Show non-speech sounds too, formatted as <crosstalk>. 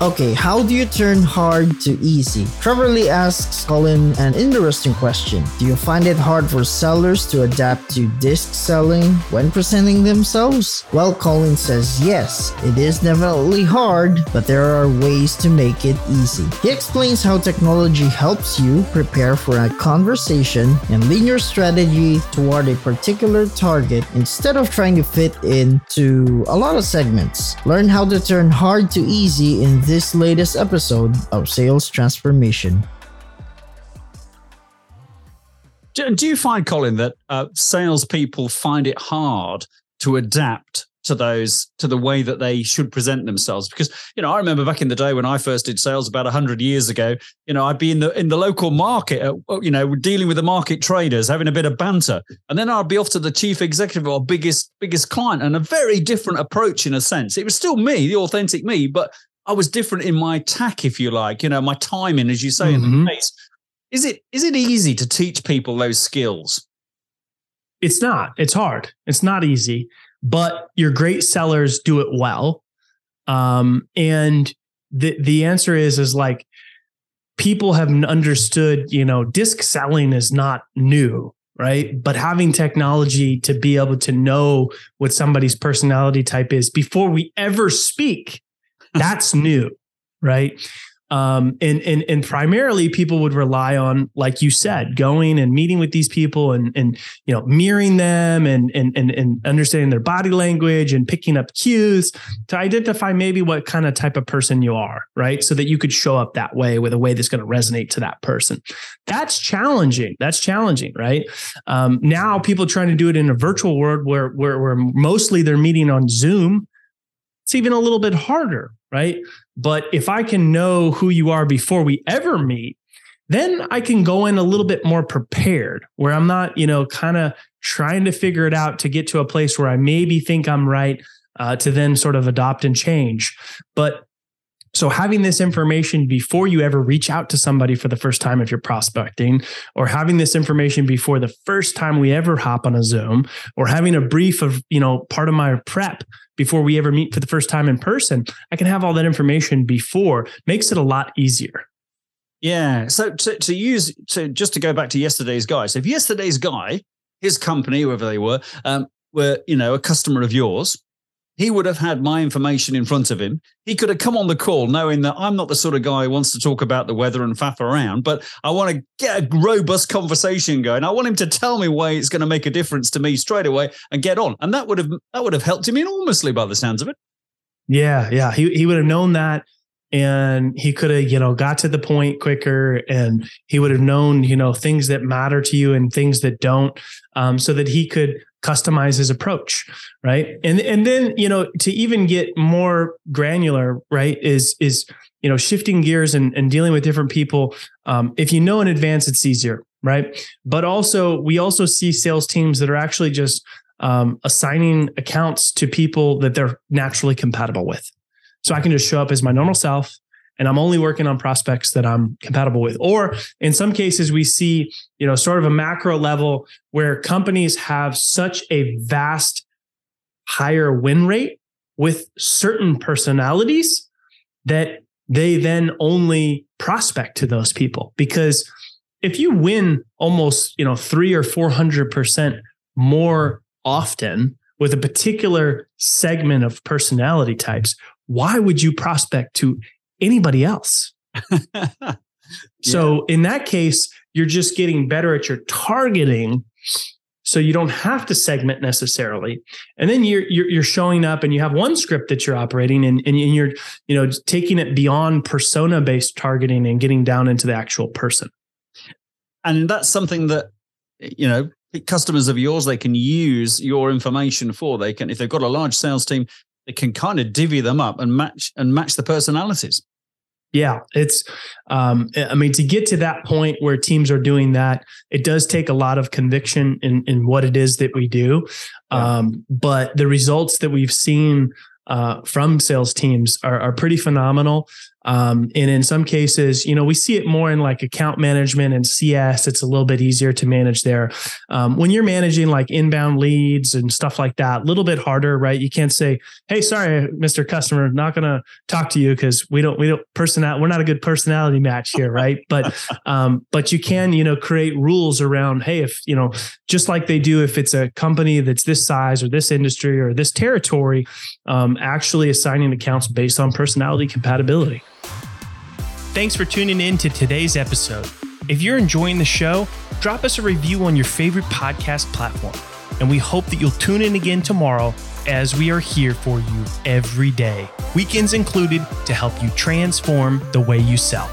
Okay, how do you turn hard to easy? Trevor Lee asks Colin an interesting question. Do you find it hard for sellers to adapt to DISC selling when presenting themselves? Well, Colin says yes, it is definitely hard, but there are ways to make it easy. He explains how technology helps you prepare for a conversation and lean your strategy toward a particular target instead of trying to fit into a lot of segments. Learn how to turn hard to easy in this latest episode of Sales Transformation. Do, do you find, Colin, that uh, salespeople find it hard to adapt to those to the way that they should present themselves? Because you know i remember back in the day when i first did sales about 100 years ago you know i'd be in the in the local market uh, you know dealing with the market traders having a bit of banter. And then i'd be off to the chief executive or biggest biggest client and a very different approach in a sense. It was still me the authentic me but I was different in my tack, if you like, you know, my timing, as you say, mm-hmm. in the mm-hmm. face. Is it is it easy to teach people those skills? It's not. It's hard. It's not easy, but your great sellers do it well. Um, and the the answer is is like people have understood, you know, DISC selling is not new, right? But having technology to be able to know what somebody's personality type is before we ever speak that's new, right? Um, and and and primarily people would rely on, like you said, going and meeting with these people and and you know mirroring them and and and, and understanding their body language and picking up cues to identify maybe what kind of type of person you are, right? So that you could show up that way with a way that's going to resonate to that person. That's challenging. That's challenging, right? Um, now people trying to do it in a virtual world where where where mostly they're meeting on Zoom. It's even a little bit harder, right? But if I can know who you are before we ever meet, then I can go in a little bit more prepared where I'm not, you know, kind of trying to figure it out to get to a place where I maybe think I'm right uh, to then sort of adopt and change. But so having this information before you ever reach out to somebody for the first time if you're prospecting, or having this information before the first time we ever hop on a Zoom, or having a brief of, you know, part of my prep before we ever meet for the first time in person, I can have all that information before, makes it a lot easier. Yeah. So to, to use, so just to go back to yesterday's guy. So if yesterday's guy, his company, whoever they were, um, were, you know, a customer of yours, he would have had my information in front of him. He could have come on the call knowing that I'm not the sort of guy who wants to talk about the weather and faff around, but I want to get a robust conversation going. I want him to tell me why it's going to make a difference to me straight away and get on. And that would have that would have helped him enormously by the sounds of it. Yeah, yeah. He he would have known that and he could have you know got to the point quicker and he would have known you know things that matter to you and things that don't um, so that he could customize his approach right? And and then you know to even get more granular right is is you know shifting gears and, and dealing with different people um, if you know in advance it's easier right? But also we also see sales teams that are actually just um, assigning accounts to people that they're naturally compatible with. So i can just show up as my normal self and I'm only working on prospects that I'm compatible with. Or in some cases, we see, you know, sort of a macro level where companies have such a vast higher win rate with certain personalities that they then only prospect to those people because if you win almost you know three or four hundred percent more often with a particular segment of personality types why would you prospect to anybody else. <laughs> yeah. So in that case, you're just getting better at your targeting. So you don't have to segment necessarily. And then you're, you're, you're showing up and you have one script that you're operating and, and you're, you know, taking it beyond persona based targeting and getting down into the actual person. And that's something that, you know, customers of yours, they can use your information for. They can, if they've got a large sales team, they can kind of divvy them up and match and match the personalities. Yeah, it's. Um, I mean, to get to that point where teams are doing that, it does take a lot of conviction in in what it is that we do. Yeah. Um, but the results that we've seen uh, from sales teams are, are pretty phenomenal. Um, and in some cases, you know, we see it more in like account management and CS. It's a little bit easier to manage there. Um, when you're managing like inbound leads and stuff like that, a little bit harder, right? You can't say, "Hey, sorry, Mr. Customer, not going to talk to you because we don't we don't personality. We're not a good personality match here, right?" <laughs> But um, but you can you know create rules around, hey, if you know, just like they do if it's a company that's this size or this industry or this territory, um, actually assigning accounts based on personality compatibility. Thanks for tuning in to today's episode. If you're enjoying the show, drop us a review on your favorite podcast platform. And we hope that you'll tune in again tomorrow as we are here for you every day, weekends included, to help you transform the way you sell.